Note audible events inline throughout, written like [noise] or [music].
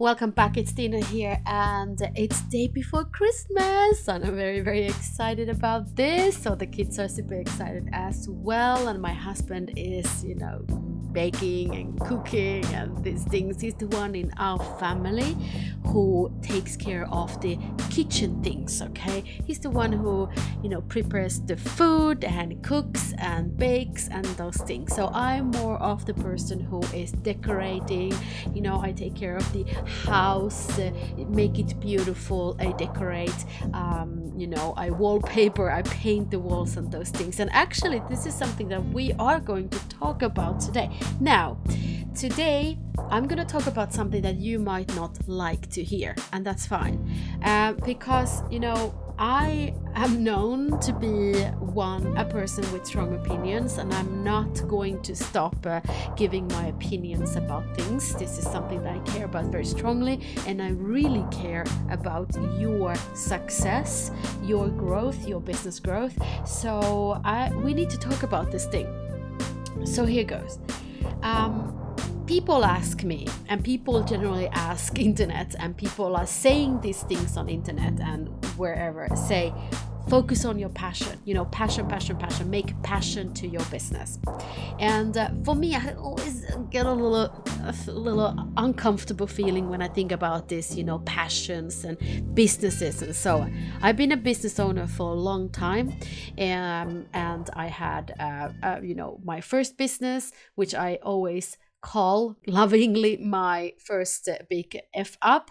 Welcome back. It's Tina here, and it's day before Christmas, and I'm very, very excited about this. So the kids are super excited as well, and my husband is, you know, baking and cooking and these things. He's the one in our family who takes care of the kitchen things. Okay, he's the one who, you know, prepares the food and cooks and bakes and those things. So I'm more of the person who is decorating. You know, I take care of the house, uh, make it beautiful. I decorate. Um, you know, I wallpaper. I paint the walls and those things. And actually, this is something that we are going to talk about today. Now, today I'm going to talk about something that you might not like to hear, and that's fine. Uh, because, you know, I am known to be one a person with strong opinions, and I'm not going to stop uh, giving my opinions about things. This is something that I care about very strongly, and I really care about your success, your growth, your business growth. So I we need to talk about this thing. So here goes. Um, people ask me and people generally ask [laughs] internet and people are saying these things on internet and wherever say focus on your passion you know passion passion passion make passion to your business. And uh, for me i always get a little a little uncomfortable feeling when i think about this you know passions and businesses and so on. I've been a business owner for a long time um, and i had uh, uh, you know my first business which i always call lovingly my first uh, big f up.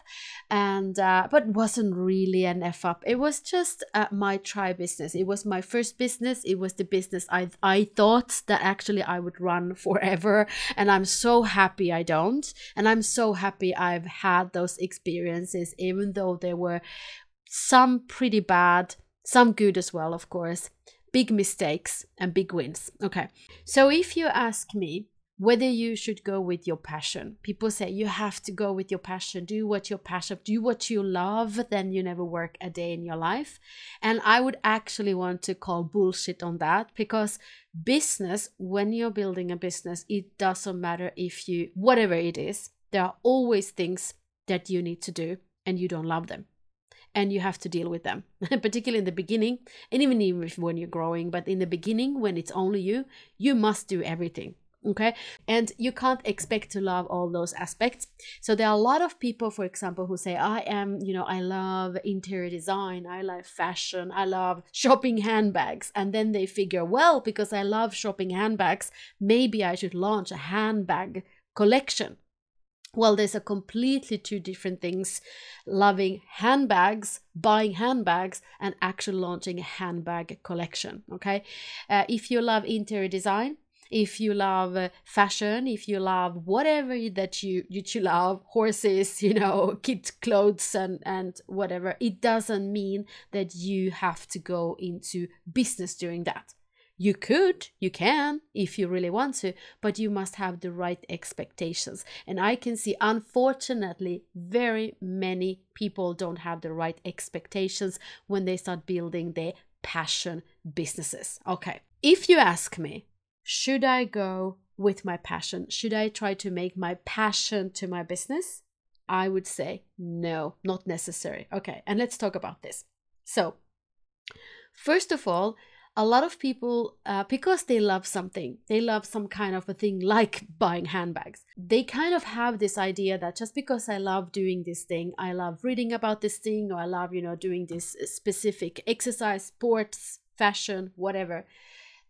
And uh, but wasn't really an f up. It was just uh, my try business. It was my first business. It was the business i i thought that actually i would run forever. And i'm so happy i don't. And i'm so happy i've had those experiences even though there were some pretty bad some good as well of course. Big mistakes and big wins. Okay. So if you ask me whether you should go with your passion. People say you have to go with your passion, do what your passion, do what you love, then you never work a day in your life. And I would actually want to call bullshit on that because business, when you're building a business, it doesn't matter if you, whatever it is, there are always things that you need to do and you don't love them and you have to deal with them [laughs] particularly in the beginning and even even when you're growing but in the beginning when it's only you you must do everything okay? And you can't expect to love all those aspects. So there are a lot of people for example who say i am you know i love interior design i love fashion i love shopping handbags. And then they figure well because i love shopping handbags maybe i should launch a handbag collection. Well there's a completely two different things. Loving handbags buying handbags and actually launching a handbag collection okay? Uh, if you love interior design if you love fashion if you love whatever that you you, you love horses you know [laughs] kid clothes and and whatever it doesn't mean that you have to go into business doing that you could, you can, if you really want to, but you must have the right expectations. And I can see, unfortunately, very many people don't have the right expectations when they start building their passion businesses. Okay, if you ask me, should I go with my passion? Should I try to make my passion to my business? I would say no, not necessary. Okay, and let's talk about this. So, first of all, a lot of people, uh, because they love something, they love some kind of a thing like buying handbags. They kind of have this idea that just because I love doing this thing, I love reading about this thing, or I love, you know, doing this specific exercise, sports, fashion, whatever,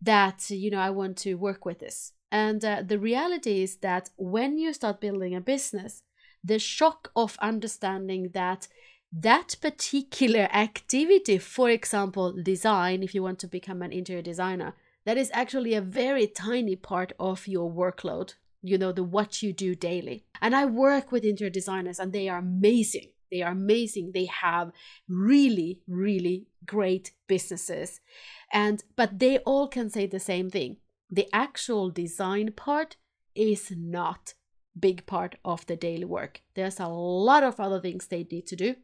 that you know i want to work with this. And uh, the reality is that when you start building a business the shock of understanding that that particular [laughs] activity for example design if you want to become an interior designer that is actually a very tiny part of your workload you know the what you do daily. And i work with interior designers and they are amazing they are amazing. They have really really great businesses. And but they all can say the same thing. The actual design part is not big part of the daily work. There's a lot of other things they need to do.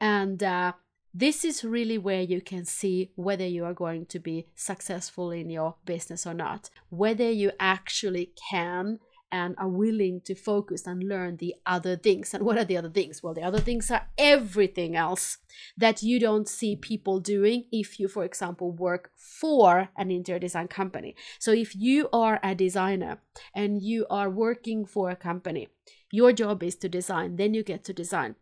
And uh, this is really where you can see whether you are going to be successful in your business or not. Whether you actually can and are willing to focus and learn the other things. And what are the other things? Well, the other things are everything else that you don't see people doing if you, for example, work for an interior design company. So if you are a designer and you are working for a company, your job is to design, then you get to design.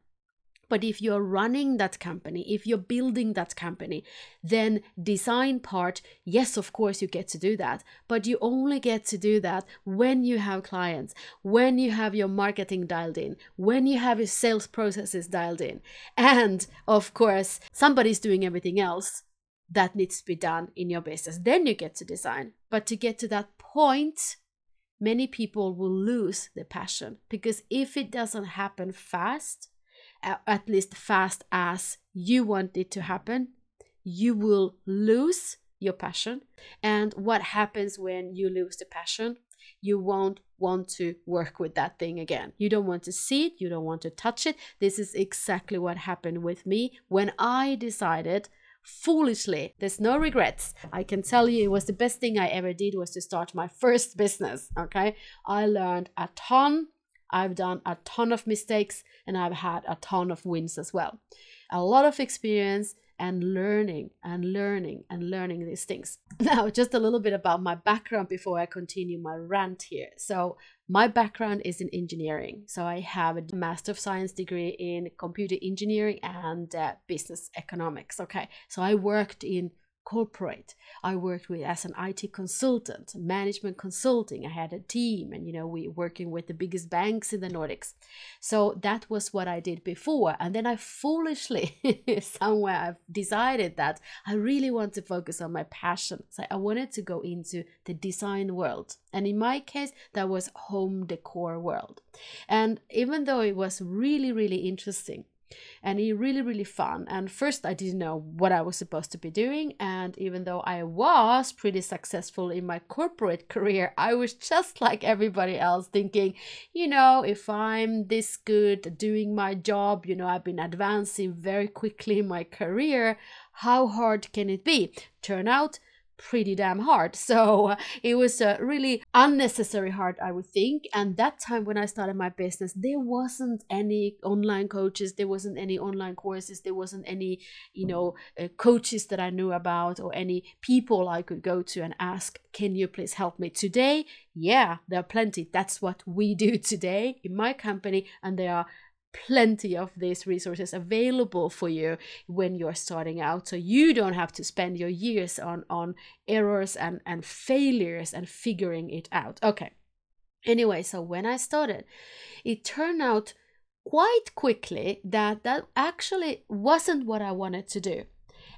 But if you're running that company, if you're building that company, then design part, yes, of course you get to do that, but you only get to do that when you have clients, when you have your marketing dialed in, when you have your sales processes dialed in. And of course, somebody's doing everything else that needs to be done in your business. Then you get to design. But to get to that point, many people will lose the passion because if it doesn't happen fast, at least fast as you want it to happen, you will lose your passion. And what happens when you lose the passion? You won't want to work with that thing again. You don't want to see it, you don't want to touch it. This is exactly what happened with me when I decided foolishly there's no regrets i can tell you it was the best thing i ever did was to start my first business okay i learned a ton I've done a ton of mistakes and I've had a ton of wins as well. A lot of experience and learning and learning and learning these things. [laughs] Now, just a little bit about my background before I continue my rant here. So, my background is in engineering. So, I have a Master of Science degree in computer engineering and uh, business economics. Okay, so I worked in corporate. I worked with as an IT consultant, management consulting. I had a team and you know we working with the biggest banks in the Nordics. So that was what I did before and then I foolishly [laughs] somewhere I've decided that I really want to focus on my passion. So I wanted to go into the design world. And in my case that was home decor world. And even though it was really really interesting and it really really fun. And first i didn't know what i was supposed to be doing. And even though i was pretty successful in my corporate [laughs] career i was just like everybody else thinking you know if i'm this good doing my job you know i've been advancing very quickly in my career how hard can it be? Turn out pretty damn hard. [laughs] So it was a really unnecessary hard, I would think. And that time when I started my business, there wasn't any online coaches, there wasn't any online courses, there wasn't any, you know, uh, coaches that I knew about or any people I could go to and ask, can you please help me today? Yeah, there are plenty. That's what we [laughs] do today in my company, and there are plenty of these resources available for you when you're starting out. So you don't have to spend your years on on errors and and failures and figuring it out. Okay. Anyway so when i started it turned out quite quickly that that actually wasn't what i wanted to do.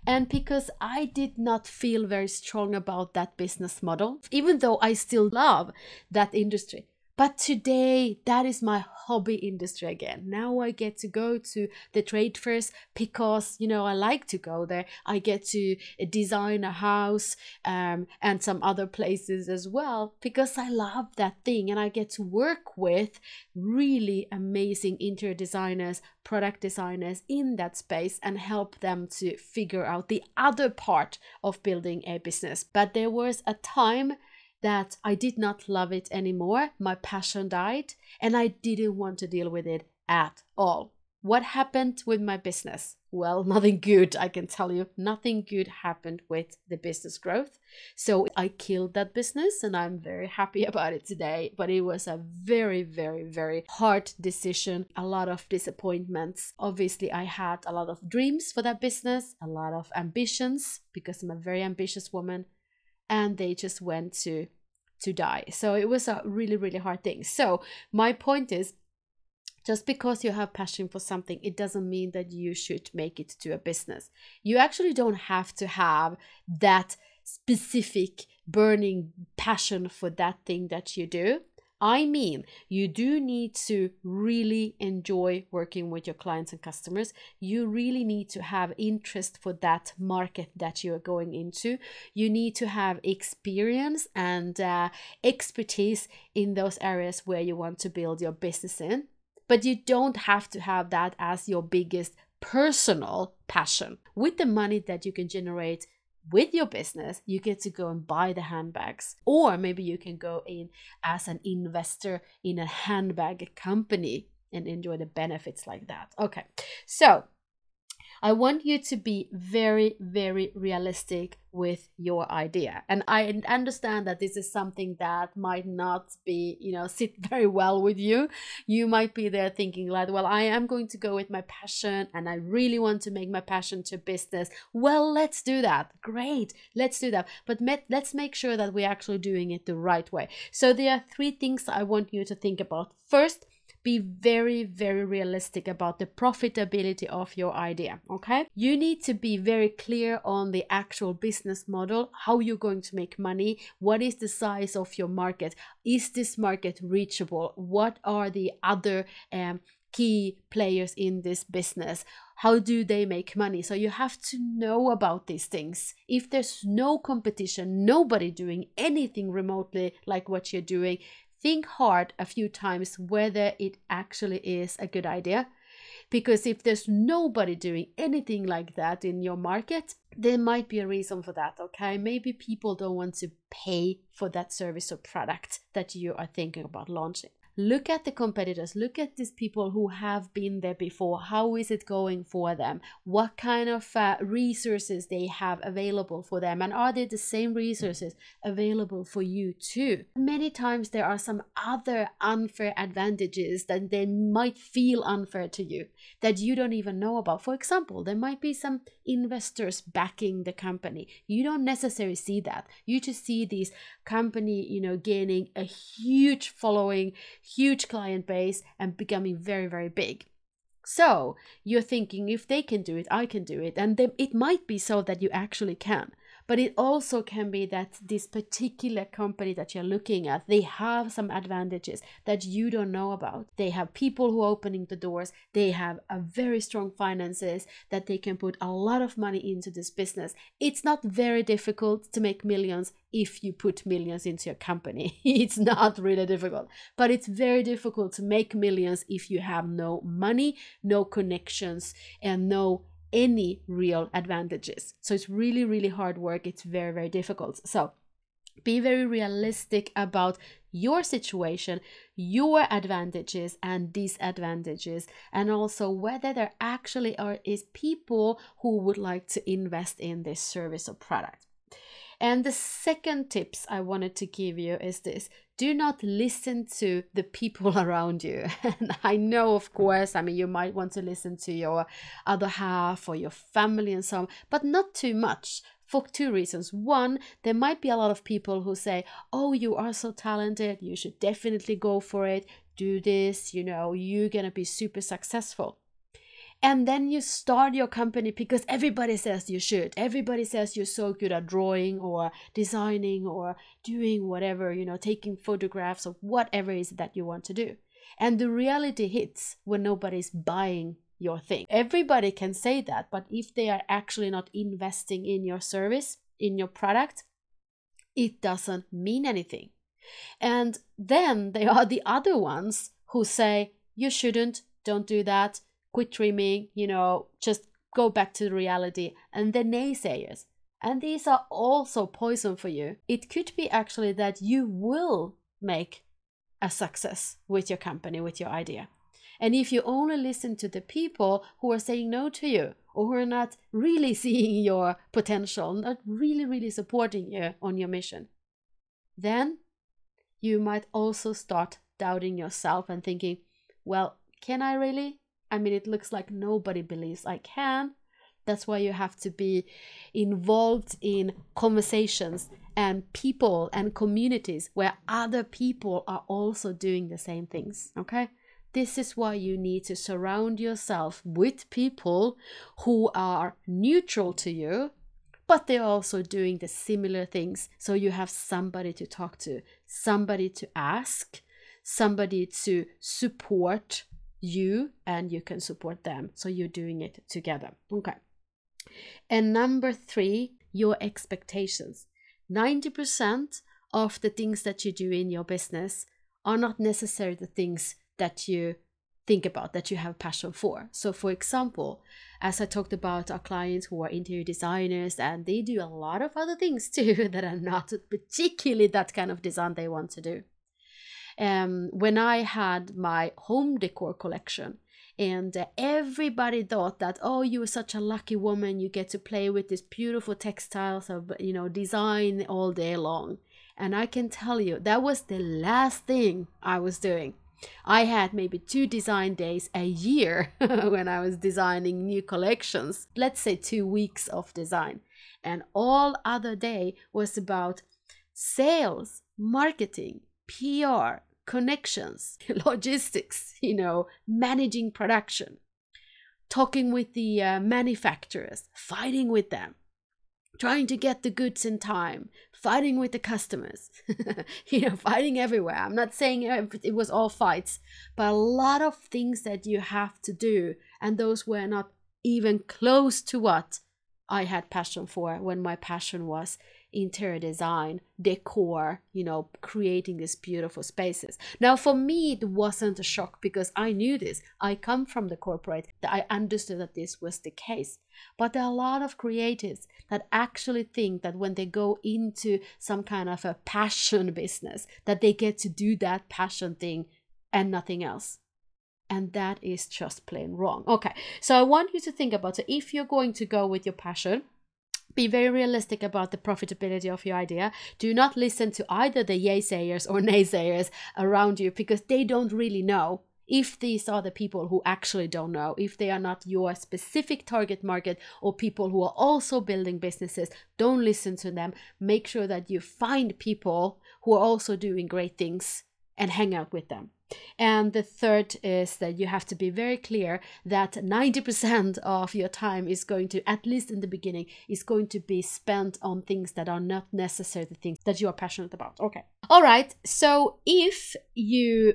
And because I did not feel very strong about that business model, even though I still love that industry, but today, that is my hobby industry again. Now I get to go to the trade fairs because, you know, I like to go there. I get to uh, design a house um, and some other places as well because I love that thing and I get to work with really amazing interior designers, product designers in that space and help them to figure out the other part of building a business. But there was a time that I did not love it anymore. My passion died, and I didn't want to deal with it at all. What happened with my business? Well, [laughs] nothing good, I can tell you. Nothing good happened with the business growth. So I killed that business and I'm very happy about it today. But it was a very, very, very hard decision. A lot of disappointments. Obviously, I had a lot of dreams for that business, a lot of ambitions because I'm a very ambitious woman and they just went to to die. So it was a really really hard thing. So my point is just because you have passion for something it doesn't mean that you should make it to a business. You actually don't have to have that specific burning passion for that thing that you do I mean, you do need to really enjoy working with your clients and customers. You really need to have interest for that market that you are going into. You need to have experience and uh, expertise in those areas where you want to build your business in. But you don't have to have that as your biggest personal passion. With the money that you can generate with your business, you get to go and buy the handbags. Or maybe you can go in as an investor in a handbag company and enjoy the benefits like that. Okay, so I want you to be very, very realistic with your idea. And I understand that this is something that might not be, you know, sit [laughs] very well with you. You might be there thinking, like, well, I am going to go with my passion and I really want to make my passion to business. Well, let's do that. Great. Let's do that. But let's make sure that we're actually doing it the right way. So there are three things I want you to think about. First, be very, very realistic about the profitability of your idea. Okay. You need to be very clear on the actual business model, how you're going to make money, what is the size of your market, is this market reachable, what are the other um, key players in this business how do they make money so you have to know about these things if there's no competition nobody doing anything remotely like what you're doing think hard a few times whether it actually is a good idea. Because if there's nobody doing anything like that in your market, there might be a reason for that, okay? Maybe people don't want to pay for that service or product that you are thinking about launching look at the competitors. Look at these people who have been there before. How is it going for them? What kind of uh, resources they have available for them? And are they the same resources available for you too? Many times there are some other unfair advantages that they might feel unfair to you that you don't even know about. For example there might be some investors backing the company. You don't necessarily see that. You just see these company you know gaining a huge following huge client base and becoming very, very big. So you're thinking if they can do it, I can do it. And they, it might be so that you actually can. But it also can be that this particular company that you're looking at, they have some advantages that you don't know about. They have people who are opening the doors. They have a very strong finances that they can put a lot of money into this business. It's not very difficult to make millions if you put millions into your company. [laughs] it's not really difficult, but it's very difficult to make millions if you have no money, no connections, and no any real advantages. So it's really, really hard work. It's very, very difficult. So be very realistic about your situation, your advantages and disadvantages, and also whether there actually are is people who would like to invest in this service or product. And the second tips I wanted to give you is this. Do not listen to the people [laughs] around you. And I know, of course, I mean, you might want to listen to your other half or your family and so on, but not too much for two reasons. One, there might be a lot of people who say, Oh, you are so talented, you should definitely go for it, do this, you know, you're gonna be super successful and then you start your company because everybody says you should. Everybody says you're so good at drawing or designing or doing whatever you know taking photographs or whatever it is that you want to do. And the reality hits when nobody's buying your thing. Everybody can say that but if they are actually not investing in your service in your product it doesn't mean anything. And then there are the other ones who say you shouldn't don't do that quit dreaming, you know, just go back to reality, and the naysayers. And these are also poison for you. It could be actually that you will make a success with your company, with your idea. And if you only listen to the people who are saying no to you or who are not really [laughs] seeing your potential, not really, really supporting you on your mission, then you might also start doubting yourself and thinking, well, can I really? I mean, it looks like nobody believes I can. That's why you have to be involved in conversations and people and communities where other people are also doing the same things. Okay? This is why you need to surround yourself with people who are neutral to you, but they're also doing the similar things. So you have somebody to talk to, somebody to ask, somebody to support you and you can support them. So you're doing it together. Okay. And number three, your expectations. 90% of the things that you do in your business are not necessarily the things that you think about that you have passion for. So, for example, as I talked about our clients who are interior designers and they do a lot of other things [laughs] too that are not particularly that kind of design they want to do. Um, when I had my home decor collection, and uh, everybody thought that oh you are such a lucky woman you get to play with these beautiful textiles of you know design all day long and i can tell you that was the last thing i was doing I had maybe two design days a year [laughs] when I was designing new collections, let's say two weeks of design. And all other day was about sales, marketing, PR, connections, [laughs] logistics, you know, managing production, talking with the uh, manufacturers, fighting with them, trying to get the goods in time, fighting with the customers, [laughs] you know, fighting everywhere. I'm not saying it was all fights, but a lot of things that you have to do, and those were not even close to what I had passion for when my passion was interior design, decor, you know, creating these beautiful spaces. Now, for me, it wasn't a shock because I knew this. I come from the corporate, that I understood that this was the case. But there are a lot of creatives that actually think that when they go into some kind of a passion [laughs] business, that they get to do that passion thing and nothing else and that is just plain wrong. Okay, so I want you to think about so if you're going to go with your passion, be very realistic about the profitability of your idea. Do not listen to either the yaysayers or [laughs] naysayers around you because they don't really know. If these are the people who actually don't know, if they are not your specific target market or people who are also building businesses, don't listen to them. Make sure that you find people who are also doing great things and hang out with them. And the third is that you have to be very clear that 90% [laughs] of your time is going to, at least in the beginning, is going to be spent on things that are not necessarily things that you are passionate about. Okay. All right. So if you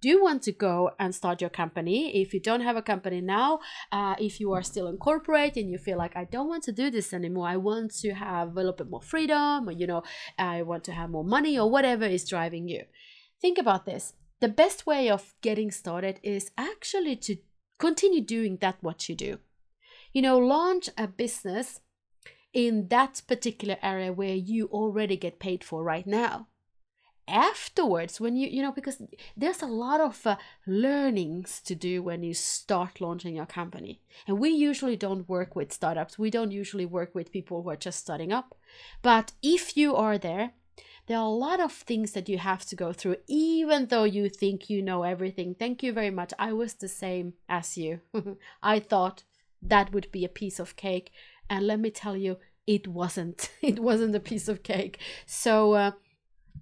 do want to go and start your company, if you don't have a company now, uh, if you are still in corporate and you feel like I don't want to do this anymore, I want to have a little bit more freedom, or you know, I want to have more money, or whatever is driving you. Think about this the best way of getting started is actually to continue doing that what you do. You know, launch a business in that particular area where you already get paid for right now. Afterwards, when you, you know, because there's a lot of uh, learnings to do when you start launching your company. And we usually don't work with startups, we don't usually work with people who are just starting up. But if you are there, there are a lot of things that you have to go through, even though you think you know everything. Thank you very much. I was the same as you. [laughs] I thought that would be a piece of cake. And let me tell you, it wasn't. [laughs] It wasn't a piece of cake. So, uh,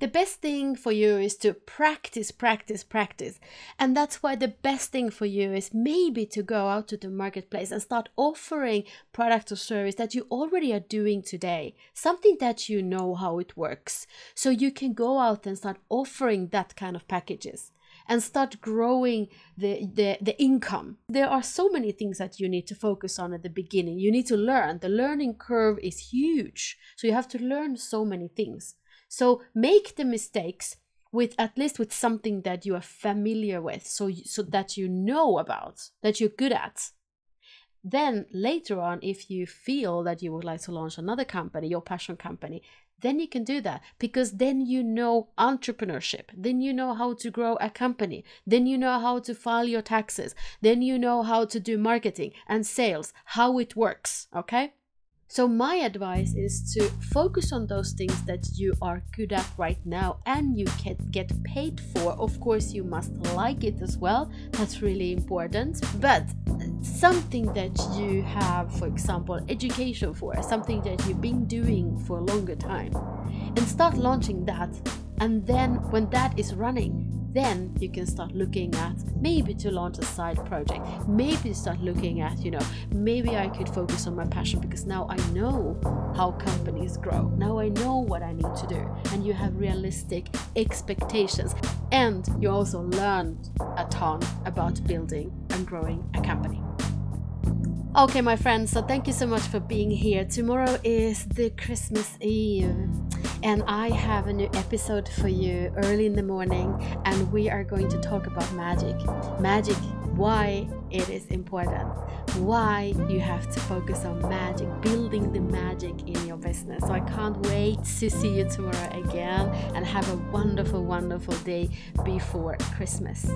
the best thing for you is to practice, practice, practice. And that's why the best thing for you is maybe to go out to the marketplace and start offering product or service that you already are doing today, something that you know how it works. So you can go out and start offering that kind of packages and start growing the, the, the income. There are so many things that you need to focus on at the beginning. You need to learn. The learning curve is huge. So you have to learn so many things. So make the mistakes with at least with something that you are familiar with so so that you know about that you're good at. Then later on if you feel that you would like to launch another company your passion company then you can do that because then you know entrepreneurship. Then you know how to grow a company. Then you know how to file your taxes. Then you know how to do marketing and sales how it works okay so, my advice is to focus on those things that you are good at right now and you can get paid for. Of course, you must like it as well, that's really important. But something that you have, for example, education for, something that you've been doing for a longer time, and start launching that. And then, when that is running, then you can start looking at maybe to launch a side project. Maybe start looking at you know maybe i could focus on my passion because now i know how companies grow. Now i know what i need to do. And you have realistic expectations. And you also learn a ton about building and growing a company. Okay, my friends, so thank you so much for being here. Tomorrow is the Christmas Eve, and I have a new episode for you early in the morning, and we are going to talk about magic. Magic why it is important, why you have to focus on magic, building the magic in your business. So I can't wait to see you tomorrow again and have a wonderful, wonderful day before Christmas.